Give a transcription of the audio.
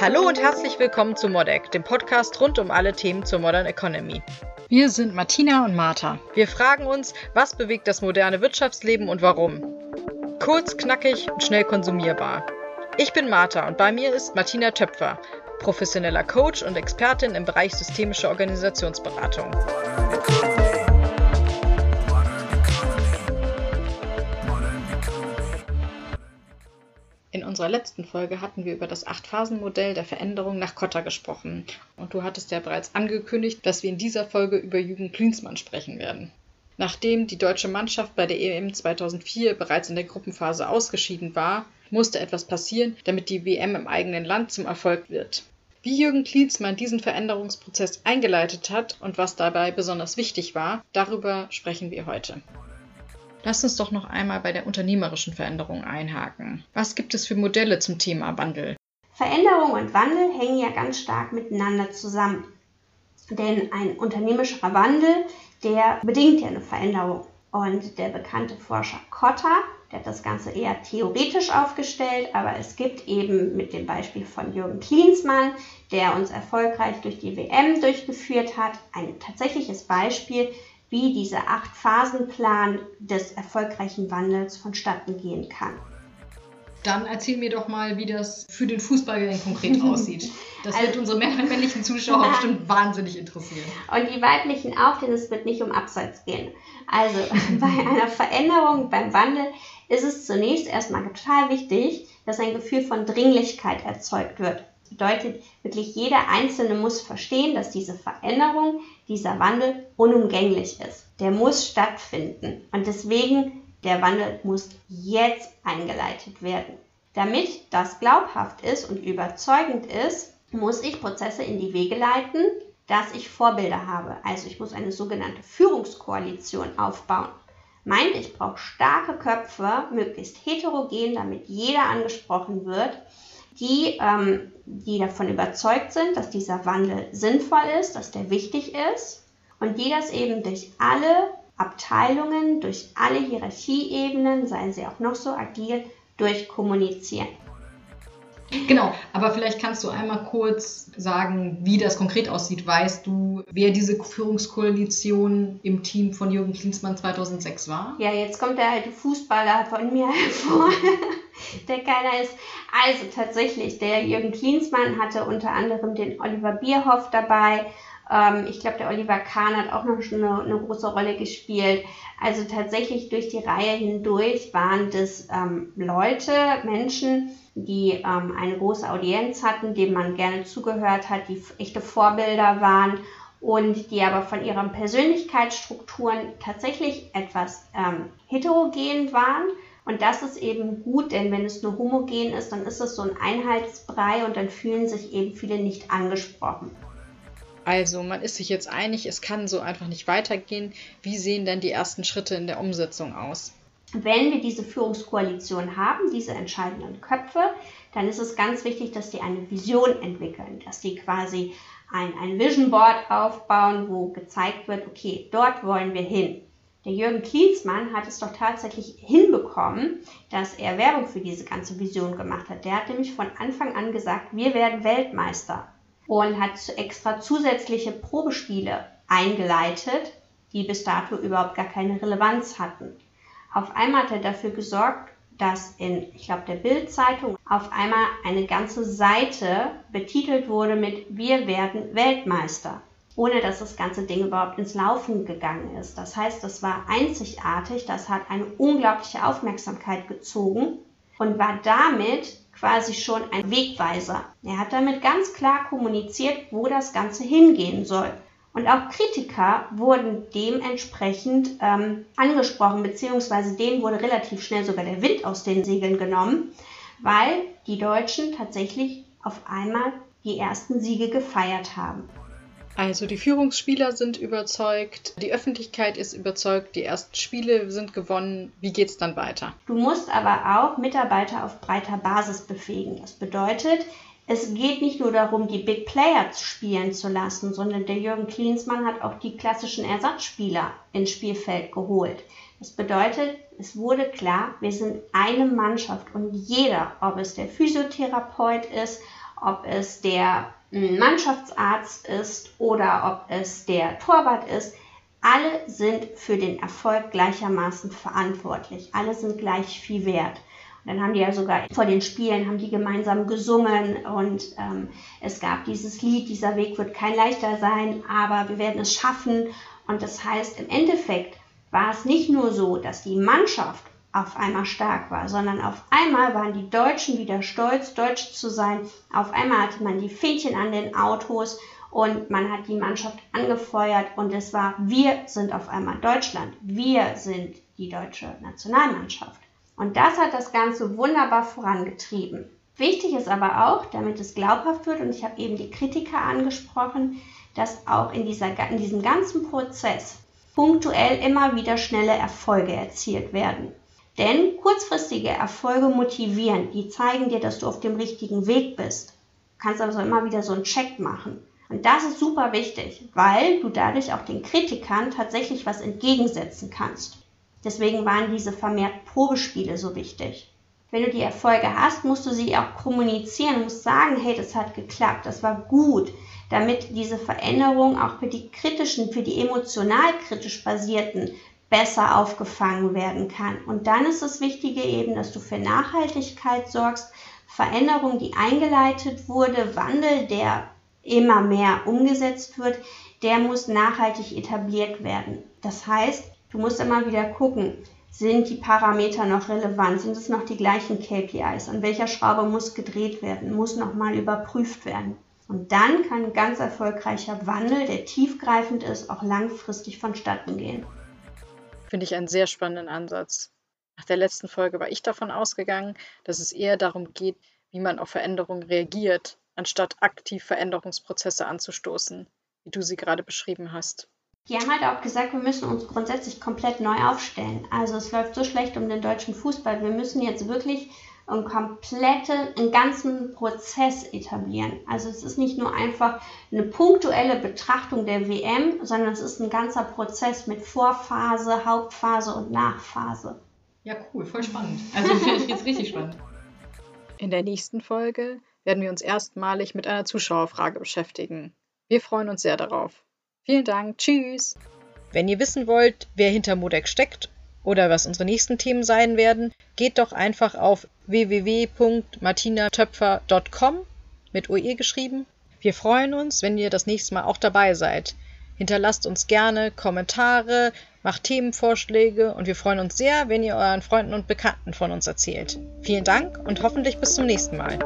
Hallo und herzlich willkommen zu Modec, dem Podcast rund um alle Themen zur Modern Economy. Wir sind Martina und Martha. Wir fragen uns, was bewegt das moderne Wirtschaftsleben und warum? Kurz, knackig und schnell konsumierbar. Ich bin Martha und bei mir ist Martina Töpfer, professioneller Coach und Expertin im Bereich systemische Organisationsberatung. In unserer letzten Folge hatten wir über das Acht-Phasen-Modell der Veränderung nach Kotta gesprochen. Und du hattest ja bereits angekündigt, dass wir in dieser Folge über Jürgen Klinsmann sprechen werden. Nachdem die deutsche Mannschaft bei der EM 2004 bereits in der Gruppenphase ausgeschieden war, musste etwas passieren, damit die WM im eigenen Land zum Erfolg wird. Wie Jürgen Klinsmann diesen Veränderungsprozess eingeleitet hat und was dabei besonders wichtig war, darüber sprechen wir heute. Lass uns doch noch einmal bei der unternehmerischen Veränderung einhaken. Was gibt es für Modelle zum Thema Wandel? Veränderung und Wandel hängen ja ganz stark miteinander zusammen. Denn ein unternehmerischer Wandel, der bedingt ja eine Veränderung. Und der bekannte Forscher Kotter, der hat das Ganze eher theoretisch aufgestellt, aber es gibt eben mit dem Beispiel von Jürgen Klinsmann, der uns erfolgreich durch die WM durchgeführt hat, ein tatsächliches Beispiel, wie dieser Acht-Phasen-Plan des erfolgreichen Wandels vonstatten gehen kann. Dann erzähl mir doch mal, wie das für den Fußball konkret aussieht. Das also, wird unsere männlichen Zuschauer ja. bestimmt wahnsinnig interessieren. Und die weiblichen auch, denn es wird nicht um Abseits gehen. Also bei einer Veränderung, beim Wandel ist es zunächst erstmal total wichtig, dass ein Gefühl von Dringlichkeit erzeugt wird. Das bedeutet, wirklich jeder Einzelne muss verstehen, dass diese Veränderung, dieser Wandel unumgänglich ist. Der muss stattfinden. Und deswegen der Wandel muss jetzt eingeleitet werden. Damit das glaubhaft ist und überzeugend ist, muss ich Prozesse in die Wege leiten, dass ich Vorbilder habe. Also ich muss eine sogenannte Führungskoalition aufbauen. Meint, ich brauche starke Köpfe, möglichst heterogen, damit jeder angesprochen wird, die, ähm, die davon überzeugt sind, dass dieser Wandel sinnvoll ist, dass der wichtig ist und die das eben durch alle Abteilungen, durch alle Hierarchieebenen, seien sie auch noch so agil, durchkommunizieren. Genau, aber vielleicht kannst du einmal kurz sagen, wie das konkret aussieht. Weißt du, wer diese Führungskoalition im Team von Jürgen Klinsmann 2006 war? Ja, jetzt kommt der alte Fußballer von mir hervor, der keiner ist. Also tatsächlich, der Jürgen Klinsmann hatte unter anderem den Oliver Bierhoff dabei ähm, ich glaube, der Oliver Kahn hat auch noch schon eine, eine, große Rolle gespielt. Also tatsächlich durch die Reihe hindurch waren das ähm, Leute, Menschen, die ähm, eine große Audienz hatten, denen man gerne zugehört hat, die echte Vorbilder waren und die aber von ihren Persönlichkeitsstrukturen tatsächlich etwas ähm, heterogen waren. Und das ist eben gut, denn wenn es nur homogen ist, dann ist es so ein Einheitsbrei und dann fühlen sich eben viele nicht angesprochen. Also man ist sich jetzt einig, es kann so einfach nicht weitergehen. Wie sehen denn die ersten Schritte in der Umsetzung aus? Wenn wir diese Führungskoalition haben, diese entscheidenden Köpfe, dann ist es ganz wichtig, dass die eine Vision entwickeln, dass die quasi ein, ein Vision Board aufbauen, wo gezeigt wird, okay, dort wollen wir hin. Der Jürgen Klinsmann hat es doch tatsächlich hinbekommen, dass er Werbung für diese ganze Vision gemacht hat. Der hat nämlich von Anfang an gesagt, wir werden Weltmeister und hat extra zusätzliche Probespiele eingeleitet, die bis dato überhaupt gar keine Relevanz hatten. Auf einmal hat er dafür gesorgt, dass in, ich glaube, der Bild-Zeitung auf einmal eine ganze Seite betitelt wurde mit Wir werden Weltmeister, ohne dass das ganze Ding überhaupt ins Laufen gegangen ist. Das heißt, das war einzigartig, das hat eine unglaubliche Aufmerksamkeit gezogen und war damit quasi schon ein Wegweiser. Er hat damit ganz klar kommuniziert, wo das Ganze hingehen soll. Und auch Kritiker wurden dementsprechend ähm, angesprochen, beziehungsweise denen wurde relativ schnell sogar der Wind aus den Segeln genommen, weil die Deutschen tatsächlich auf einmal die ersten Siege gefeiert haben. Also die Führungsspieler sind überzeugt, die Öffentlichkeit ist überzeugt, die ersten Spiele sind gewonnen. Wie geht es dann weiter? Du musst aber auch Mitarbeiter auf breiter Basis befähigen. Das bedeutet, es geht nicht nur darum, die Big Player spielen zu lassen, sondern der Jürgen Klinsmann hat auch die klassischen Ersatzspieler ins Spielfeld geholt. Das bedeutet, es wurde klar, wir sind eine Mannschaft und jeder, ob es der Physiotherapeut ist, ob es der hm, Mannschaftsarzt ist oder ob es der Torwart ist, alle sind für den Erfolg gleichermaßen verantwortlich. Alle sind gleich viel wert. Dann haben die ja sogar vor den Spielen haben die gemeinsam gesungen und ähm, es gab dieses Lied, dieser Weg wird kein leichter sein, aber wir werden es schaffen. Und das heißt, im Endeffekt war es nicht nur so, dass die Mannschaft auf einmal stark war, sondern auf einmal waren die Deutschen wieder stolz, Deutsch zu sein. Auf einmal hatte man die Fähnchen an den Autos und man hat die Mannschaft angefeuert und es war, wir sind auf einmal Deutschland, wir sind die deutsche Nationalmannschaft. Und das hat das Ganze wunderbar vorangetrieben. Wichtig ist aber auch, damit es glaubhaft wird, und ich habe eben die Kritiker angesprochen, dass auch in, dieser, in diesem ganzen Prozess punktuell immer wieder schnelle Erfolge erzielt werden. Denn kurzfristige Erfolge motivieren, die zeigen dir, dass du auf dem richtigen Weg bist. Du kannst also immer wieder so einen Check machen. Und das ist super wichtig, weil du dadurch auch den Kritikern tatsächlich was entgegensetzen kannst. Deswegen waren diese vermehrt Probespiele so wichtig. Wenn du die Erfolge hast, musst du sie auch kommunizieren, musst sagen, hey, das hat geklappt, das war gut, damit diese Veränderung auch für die kritischen, für die emotional kritisch basierten besser aufgefangen werden kann. Und dann ist das Wichtige eben, dass du für Nachhaltigkeit sorgst, Veränderung, die eingeleitet wurde, Wandel, der immer mehr umgesetzt wird, der muss nachhaltig etabliert werden. Das heißt, Du musst immer wieder gucken, sind die Parameter noch relevant? Sind es noch die gleichen KPIs? An welcher Schraube muss gedreht werden? Muss nochmal überprüft werden? Und dann kann ein ganz erfolgreicher Wandel, der tiefgreifend ist, auch langfristig vonstatten gehen. Finde ich einen sehr spannenden Ansatz. Nach der letzten Folge war ich davon ausgegangen, dass es eher darum geht, wie man auf Veränderungen reagiert, anstatt aktiv Veränderungsprozesse anzustoßen, wie du sie gerade beschrieben hast. Die haben halt auch gesagt, wir müssen uns grundsätzlich komplett neu aufstellen. Also es läuft so schlecht um den deutschen Fußball. Wir müssen jetzt wirklich einen kompletten, einen ganzen Prozess etablieren. Also es ist nicht nur einfach eine punktuelle Betrachtung der WM, sondern es ist ein ganzer Prozess mit Vorphase, Hauptphase und Nachphase. Ja, cool, voll spannend. Also finde ich jetzt richtig spannend. In der nächsten Folge werden wir uns erstmalig mit einer Zuschauerfrage beschäftigen. Wir freuen uns sehr darauf. Vielen Dank. Tschüss. Wenn ihr wissen wollt, wer hinter Modex steckt oder was unsere nächsten Themen sein werden, geht doch einfach auf www.martinatöpfer.com mit OE geschrieben. Wir freuen uns, wenn ihr das nächste Mal auch dabei seid. Hinterlasst uns gerne Kommentare, macht Themenvorschläge und wir freuen uns sehr, wenn ihr euren Freunden und Bekannten von uns erzählt. Vielen Dank und hoffentlich bis zum nächsten Mal.